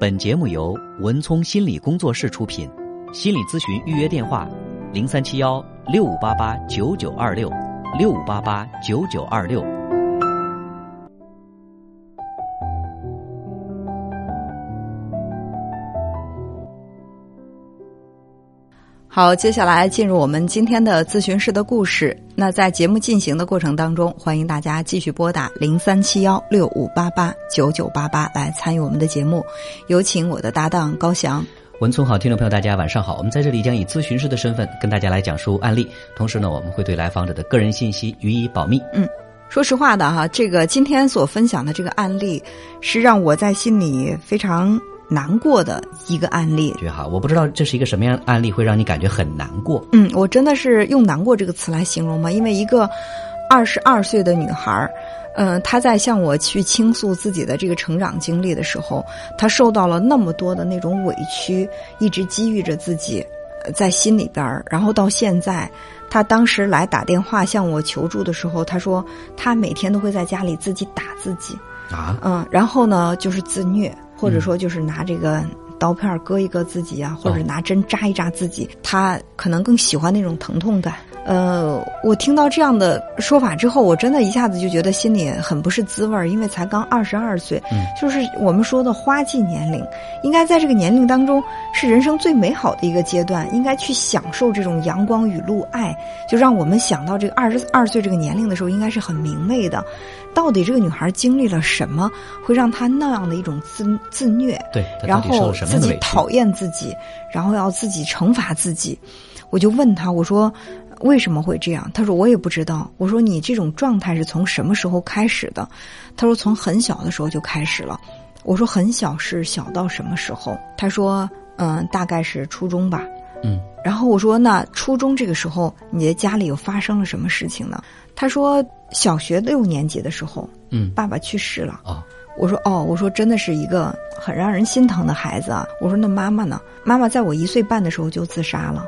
本节目由文聪心理工作室出品，心理咨询预约电话：零三七幺六五八八九九二六六五八八九九二六。好，接下来进入我们今天的咨询室的故事。那在节目进行的过程当中，欢迎大家继续拨打零三七幺六五八八九九八八来参与我们的节目。有请我的搭档高翔。文聪好，听众朋友大家晚上好，我们在这里将以咨询师的身份跟大家来讲述案例，同时呢，我们会对来访者的个人信息予以保密。嗯，说实话的哈，这个今天所分享的这个案例，是让我在心里非常。难过的一个案例，觉好，我不知道这是一个什么样的案例，会让你感觉很难过。嗯，我真的是用“难过”这个词来形容吗？因为一个二十二岁的女孩儿，嗯，她在向我去倾诉自己的这个成长经历的时候，她受到了那么多的那种委屈，一直积郁着自己在心里边儿。然后到现在，她当时来打电话向我求助的时候，她说她每天都会在家里自己打自己啊，嗯，然后呢就是自虐。或者说，就是拿这个刀片割一割自己啊，或者拿针扎一扎自己，他可能更喜欢那种疼痛感。呃，我听到这样的说法之后，我真的一下子就觉得心里很不是滋味儿，因为才刚二十二岁，就是我们说的花季年龄，应该在这个年龄当中是人生最美好的一个阶段，应该去享受这种阳光雨露爱，就让我们想到这个二十二岁这个年龄的时候，应该是很明媚的。到底这个女孩经历了什么，会让她那样的一种自自虐？对，然后自己讨厌自己，然后要自己惩罚自己。我就问她，我说。为什么会这样？他说我也不知道。我说你这种状态是从什么时候开始的？他说从很小的时候就开始了。我说很小是小到什么时候？他说嗯，大概是初中吧。嗯。然后我说那初中这个时候你的家里又发生了什么事情呢？他说小学六年级的时候，嗯，爸爸去世了。啊。我说哦，我说真的是一个很让人心疼的孩子啊。我说那妈妈呢？妈妈在我一岁半的时候就自杀了。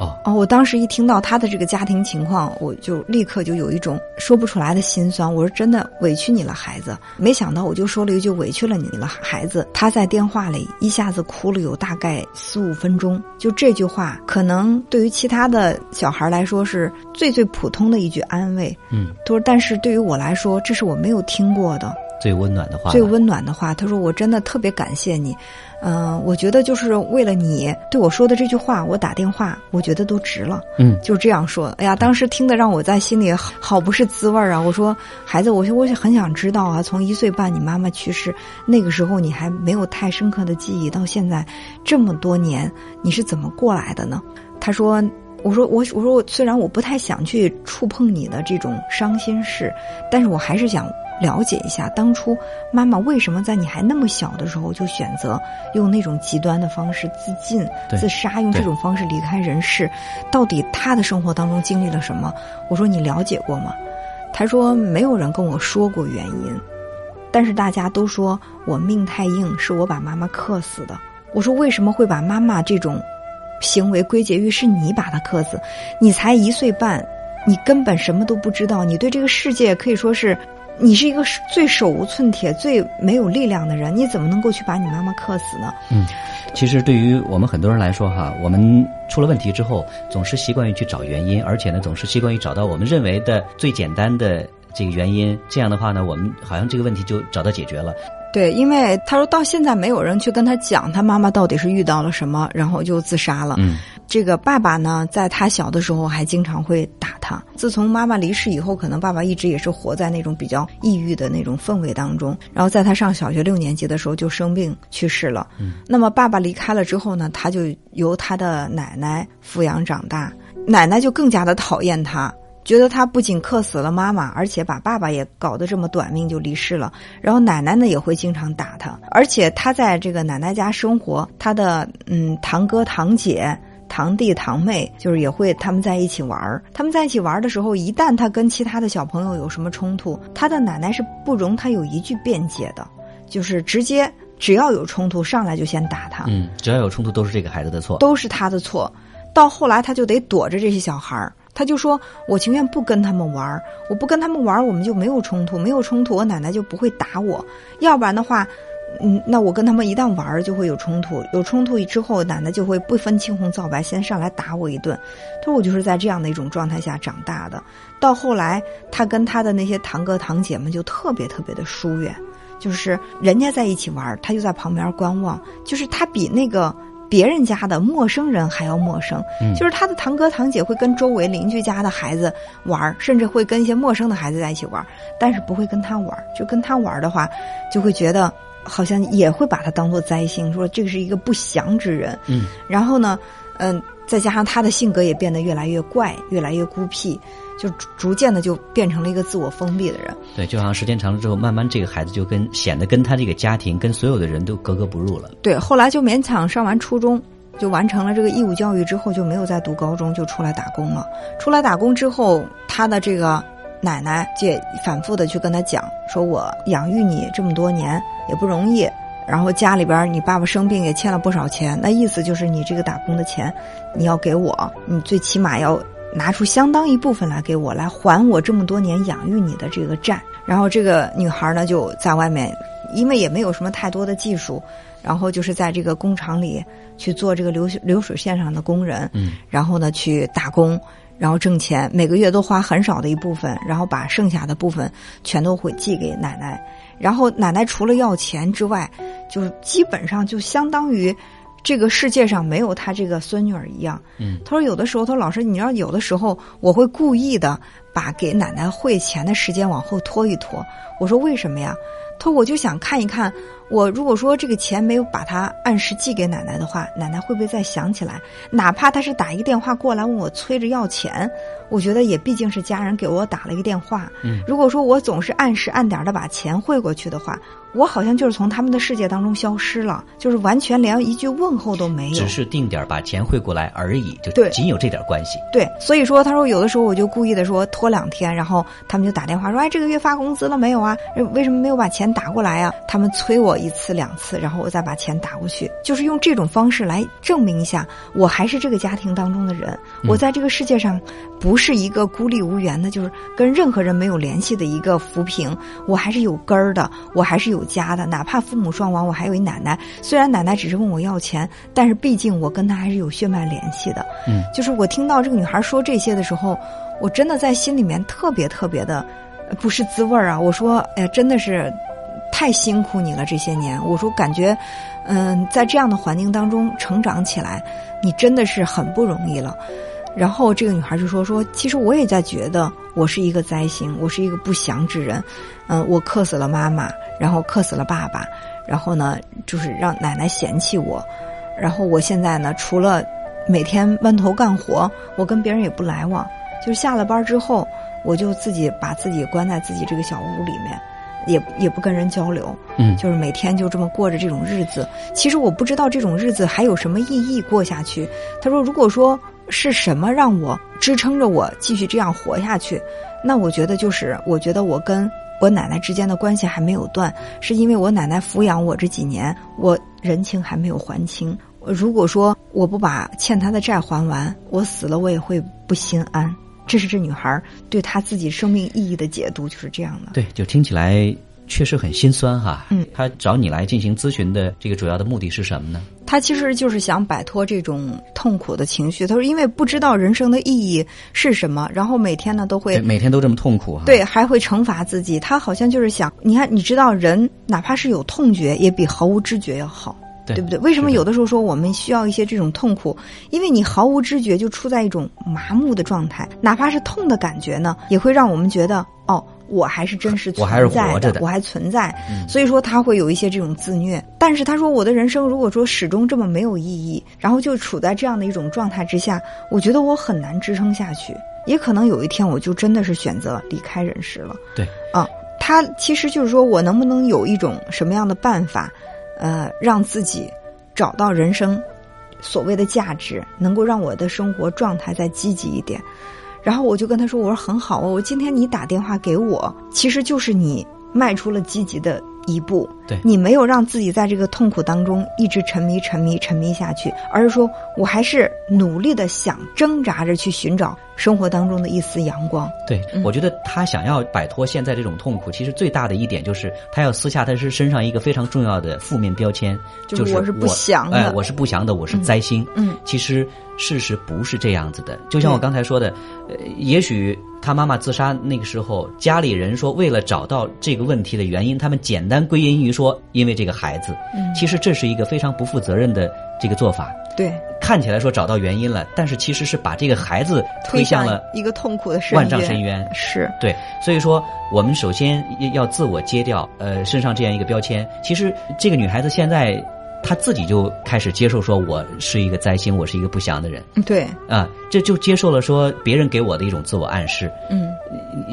哦哦！我当时一听到他的这个家庭情况，我就立刻就有一种说不出来的心酸。我说真的委屈你了，孩子。没想到我就说了一句委屈了你了，孩子。他在电话里一下子哭了有大概四五分钟。就这句话，可能对于其他的小孩来说是最最普通的一句安慰。嗯，他说，但是对于我来说，这是我没有听过的最温暖的话。最温暖的话，他说我真的特别感谢你。嗯，我觉得就是为了你对我说的这句话，我打电话，我觉得都值了。嗯，就这样说。哎呀，当时听的让我在心里好不是滋味儿啊！我说，孩子，我我很想知道啊，从一岁半你妈妈去世那个时候，你还没有太深刻的记忆，到现在这么多年，你是怎么过来的呢？他说，我说我我说我虽然我不太想去触碰你的这种伤心事，但是我还是想。了解一下，当初妈妈为什么在你还那么小的时候就选择用那种极端的方式自尽、自杀，用这种方式离开人世？到底她的生活当中经历了什么？我说你了解过吗？他说没有人跟我说过原因，但是大家都说我命太硬，是我把妈妈克死的。我说为什么会把妈妈这种行为归结于是你把她克死？你才一岁半，你根本什么都不知道，你对这个世界可以说是。你是一个最手无寸铁、最没有力量的人，你怎么能够去把你妈妈克死呢？嗯，其实对于我们很多人来说，哈，我们出了问题之后，总是习惯于去找原因，而且呢，总是习惯于找到我们认为的最简单的这个原因。这样的话呢，我们好像这个问题就找到解决了。对，因为他说到现在没有人去跟他讲他妈妈到底是遇到了什么，然后就自杀了。嗯，这个爸爸呢，在他小的时候还经常会打他。自从妈妈离世以后，可能爸爸一直也是活在那种比较抑郁的那种氛围当中。然后在他上小学六年级的时候就生病去世了。嗯，那么爸爸离开了之后呢，他就由他的奶奶抚养长大，奶奶就更加的讨厌他。觉得他不仅克死了妈妈，而且把爸爸也搞得这么短命就离世了。然后奶奶呢也会经常打他，而且他在这个奶奶家生活，他的嗯堂哥堂姐、堂弟堂妹就是也会他们在一起玩儿。他们在一起玩的时候，一旦他跟其他的小朋友有什么冲突，他的奶奶是不容他有一句辩解的，就是直接只要有冲突上来就先打他。嗯，只要有冲突都是这个孩子的错，都是他的错。到后来他就得躲着这些小孩儿。他就说：“我情愿不跟他们玩儿，我不跟他们玩儿，我们就没有冲突，没有冲突，我奶奶就不会打我。要不然的话，嗯，那我跟他们一旦玩儿就会有冲突，有冲突之后，奶奶就会不分青红皂白先上来打我一顿。他说我就是在这样的一种状态下长大的。到后来，他跟他的那些堂哥堂姐们就特别特别的疏远，就是人家在一起玩儿，他就在旁边观望，就是他比那个。别人家的陌生人还要陌生，就是他的堂哥堂姐会跟周围邻居家的孩子玩，甚至会跟一些陌生的孩子在一起玩，但是不会跟他玩。就跟他玩的话，就会觉得好像也会把他当做灾星，说这个是一个不祥之人。嗯，然后呢，嗯，再加上他的性格也变得越来越怪，越来越孤僻。就逐渐的就变成了一个自我封闭的人。对，就好像时间长了之后，慢慢这个孩子就跟显得跟他这个家庭、跟所有的人都格格不入了。对，后来就勉强上完初中，就完成了这个义务教育之后，就没有再读高中，就出来打工了。出来打工之后，他的这个奶奶就反复的去跟他讲，说我养育你这么多年也不容易，然后家里边你爸爸生病也欠了不少钱，那意思就是你这个打工的钱，你要给我，你最起码要。拿出相当一部分来给我，来还我这么多年养育你的这个债。然后这个女孩呢，就在外面，因为也没有什么太多的技术，然后就是在这个工厂里去做这个流流水线上的工人。然后呢去打工，然后挣钱，每个月都花很少的一部分，然后把剩下的部分全都会寄给奶奶。然后奶奶除了要钱之外，就是基本上就相当于。这个世界上没有她这个孙女儿一样。嗯，他说有的时候，他说老师，你要有的时候，我会故意的把给奶奶汇钱的时间往后拖一拖。我说为什么呀？他说我就想看一看。我如果说这个钱没有把它按时寄给奶奶的话，奶奶会不会再想起来？哪怕她是打一个电话过来问我催着要钱，我觉得也毕竟是家人给我打了一个电话。嗯，如果说我总是按时按点的把钱汇过去的话，我好像就是从他们的世界当中消失了，就是完全连一句问候都没有。只是定点把钱汇过来而已，就对，仅有这点关系。对，所以说他说有的时候我就故意的说拖两天，然后他们就打电话说：“哎，这个月发工资了没有啊？为什么没有把钱打过来啊？”他们催我。一次两次，然后我再把钱打过去，就是用这种方式来证明一下，我还是这个家庭当中的人，我在这个世界上不是一个孤立无援的，就是跟任何人没有联系的一个浮萍，我还是有根儿的，我还是有家的，哪怕父母双亡，我还有一奶奶。虽然奶奶只是问我要钱，但是毕竟我跟她还是有血脉联系的。嗯，就是我听到这个女孩说这些的时候，我真的在心里面特别特别的不是滋味儿啊！我说，哎呀，真的是。太辛苦你了这些年，我说感觉，嗯，在这样的环境当中成长起来，你真的是很不容易了。然后这个女孩就说说，其实我也在觉得我是一个灾星，我是一个不祥之人。嗯，我克死了妈妈，然后克死了爸爸，然后呢，就是让奶奶嫌弃我。然后我现在呢，除了每天闷头干活，我跟别人也不来往。就是下了班之后，我就自己把自己关在自己这个小屋里面。也也不跟人交流，嗯，就是每天就这么过着这种日子。其实我不知道这种日子还有什么意义过下去。他说，如果说是什么让我支撑着我继续这样活下去，那我觉得就是，我觉得我跟我奶奶之间的关系还没有断，是因为我奶奶抚养我这几年，我人情还没有还清。如果说我不把欠她的债还完，我死了我也会不心安。这是这女孩对她自己生命意义的解读，就是这样的。对，就听起来确实很心酸哈。嗯，她找你来进行咨询的这个主要的目的是什么呢？她其实就是想摆脱这种痛苦的情绪。她说，因为不知道人生的意义是什么，然后每天呢都会每天都这么痛苦。对，还会惩罚自己。她好像就是想，你看，你知道，人哪怕是有痛觉，也比毫无知觉要好。对不对？为什么有的时候说我们需要一些这种痛苦？因为你毫无知觉，就处在一种麻木的状态。哪怕是痛的感觉呢，也会让我们觉得哦，我还是真实存在的，我还存在。所以说他会有一些这种自虐。但是他说我的人生如果说始终这么没有意义，然后就处在这样的一种状态之下，我觉得我很难支撑下去。也可能有一天我就真的是选择离开人世了。对，啊，他其实就是说我能不能有一种什么样的办法？呃，让自己找到人生所谓的价值，能够让我的生活状态再积极一点。然后我就跟他说：“我说很好哦，我今天你打电话给我，其实就是你迈出了积极的一步。对。你没有让自己在这个痛苦当中一直沉迷、沉迷、沉迷下去，而是说我还是努力的想挣扎着去寻找生活当中的一丝阳光。对，嗯。我觉得他想要摆脱现在这种痛苦，其实最大的一点就是他要撕下他是身上一个非常重要的负面标签，就是我是不祥的。哎，我是不祥的，我是灾星。嗯，其实事实不是这样子的，就像我刚才说的，呃，也许他妈妈自杀那个时候，家里人说为了找到这个问题的原因，他们简单归因于说因为这个孩子。嗯其实这是一个非常不负责任的这个做法。对，看起来说找到原因了，但是其实是把这个孩子推向了一个痛苦的深万丈深渊。是，对，所以说我们首先要自我揭掉呃身上这样一个标签。其实这个女孩子现在她自己就开始接受说我是一个灾星，我是一个不祥的人。对，啊，这就接受了说别人给我的一种自我暗示。嗯。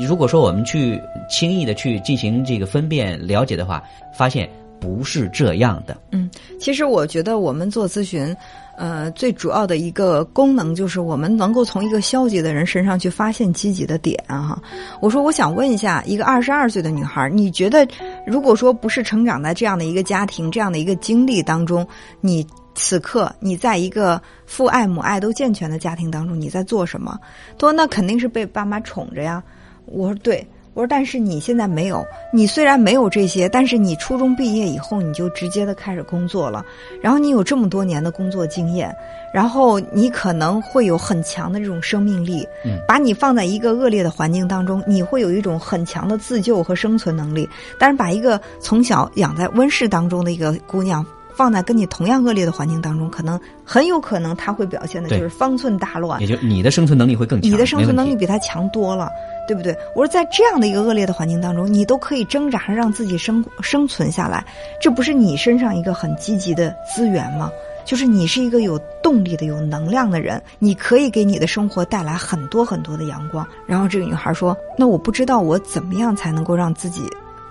如果说我们去轻易的去进行这个分辨了解的话，发现不是这样的。嗯，其实我觉得我们做咨询，呃，最主要的一个功能就是我们能够从一个消极的人身上去发现积极的点哈。我说，我想问一下，一个二十二岁的女孩，你觉得如果说不是成长在这样的一个家庭、这样的一个经历当中，你此刻你在一个父爱母爱都健全的家庭当中，你在做什么？他说那肯定是被爸妈宠着呀。我说对。我说，但是你现在没有，你虽然没有这些，但是你初中毕业以后，你就直接的开始工作了，然后你有这么多年的工作经验，然后你可能会有很强的这种生命力，嗯，把你放在一个恶劣的环境当中，你会有一种很强的自救和生存能力，但是把一个从小养在温室当中的一个姑娘。放在跟你同样恶劣的环境当中，可能很有可能他会表现的就是方寸大乱，也就你的生存能力会更强，你的生存能力比他强多了，对不对？我说在这样的一个恶劣的环境当中，你都可以挣扎着让自己生生存下来，这不是你身上一个很积极的资源吗？就是你是一个有动力的、有能量的人，你可以给你的生活带来很多很多的阳光。然后这个女孩说：“那我不知道我怎么样才能够让自己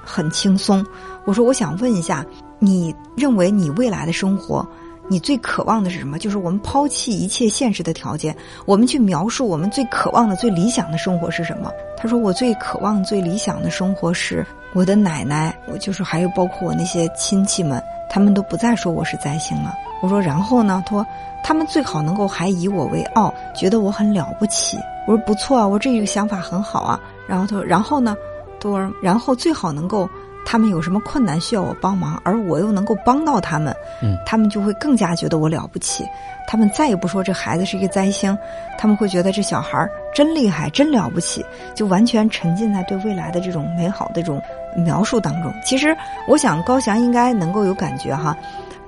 很轻松。”我说：“我想问一下，你认为你未来的生活？”你最渴望的是什么？就是我们抛弃一切现实的条件，我们去描述我们最渴望的、最理想的生活是什么？他说：“我最渴望、最理想的生活是我的奶奶，我就是还有包括我那些亲戚们，他们都不再说我是灾星了。”我说：“然后呢？”他说：“他们最好能够还以我为傲，觉得我很了不起。”我说：“不错啊，我这个想法很好啊。”然后他说：“然后呢？”他说：“然后最好能够。”他们有什么困难需要我帮忙，而我又能够帮到他们，嗯，他们就会更加觉得我了不起。他们再也不说这孩子是一个灾星，他们会觉得这小孩真厉害，真了不起，就完全沉浸在对未来的这种美好的这种描述当中。其实，我想高翔应该能够有感觉哈。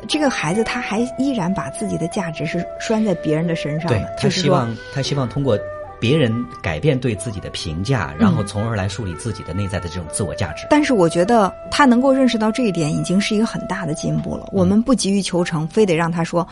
这个孩子他还依然把自己的价值是拴在别人的身上的，对他就是说希望他希望通过别人改变对自己的评价，然后从而来树立自己的内在的这种自我价值。但是我觉得他能够认识到这一点，已经是一个很大的进步了。我们不急于求成，非得让他说。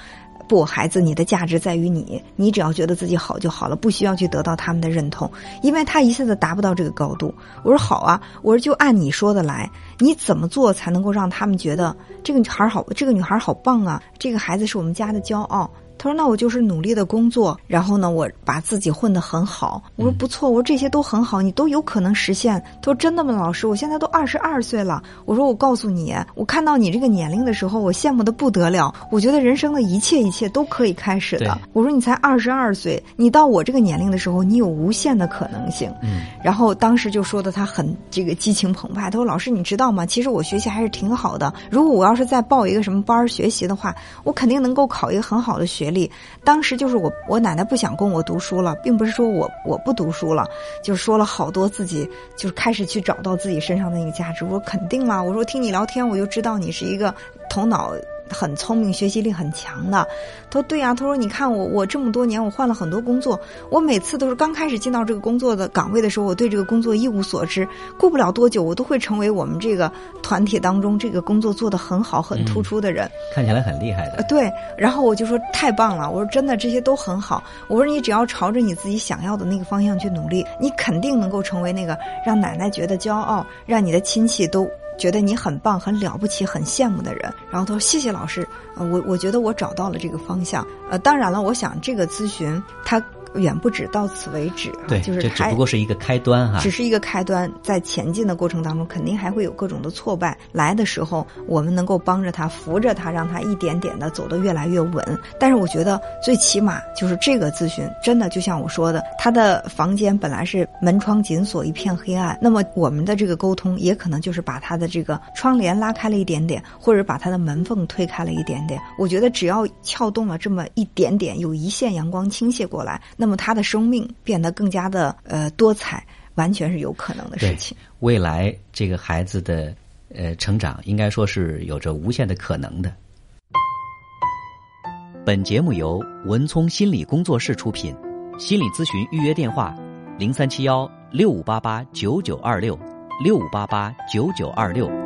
不，孩子，你的价值在于你，你只要觉得自己好就好了，不需要去得到他们的认同，因为他一下子达不到这个高度。我说好啊，我说就按你说的来，你怎么做才能够让他们觉得这个女孩好，这个女孩好棒啊，这个孩子是我们家的骄傲。他说：“那我就是努力的工作，然后呢，我把自己混得很好。”我说：“不错，我说这些都很好，你都有可能实现。”他说：“真的吗，老师？我现在都二十二岁了。”我说：“我告诉你，我看到你这个年龄的时候，我羡慕的不得了。我觉得人生的一切一切都可以开始的。”我说：“你才二十二岁，你到我这个年龄的时候，你有无限的可能性。”嗯，然后当时就说的他很这个激情澎湃。他说：“老师，你知道吗？其实我学习还是挺好的。如果我要是再报一个什么班学习的话，我肯定能够考一个很好的学学历。”当时就是我，我奶奶不想供我读书了，并不是说我我不读书了，就说了好多自己，就是开始去找到自己身上的那个价值。我说肯定嘛，我说听你聊天，我就知道你是一个头脑很聪明、学习力很强的。他说对呀、啊，他说你看我，我这么多年我换了很多工作，我每次都是刚开始进到这个工作的岗位的时候，我对这个工作一无所知，过不了多久，我都会成为我们这个团体当中这个工作做得很好、很突出的人。嗯、看起来很厉害的。呃，对。然后我就说太棒了，我说真的这些都很好。我说你只要朝着你自己想要的那个方向去努力，你肯定能够成为那个让奶奶觉得骄傲，让你的亲戚都。觉得你很棒、很了不起、很羡慕的人，然后他说：“谢谢老师，呃，我我觉得我找到了这个方向。呃，当然了，我想这个咨询他远不止到此为止。对，就是这只不过是一个开端哈，只是一个开端，在前进的过程当中，肯定还会有各种的挫败。来的时候，我们能够帮着他，扶着他，让他一点点的走得越来越稳。但是我觉得，最起码就是这个咨询，真的就像我说的，他的房间本来是门窗紧锁，一片黑暗。那么我们的这个沟通，也可能就是把他的这个窗帘拉开了一点点，或者把他的门缝推开了一点点。我觉得只要撬动了这么一点点，有一线阳光倾泻过来，那么他的生命变得更加的呃多彩，完全是有可能的事情。未来这个孩子的呃成长，应该说是有着无限的可能的。本节目由文聪心理工作室出品，心理咨询预约电话：零三七幺六五八八九九二六六五八八九九二六。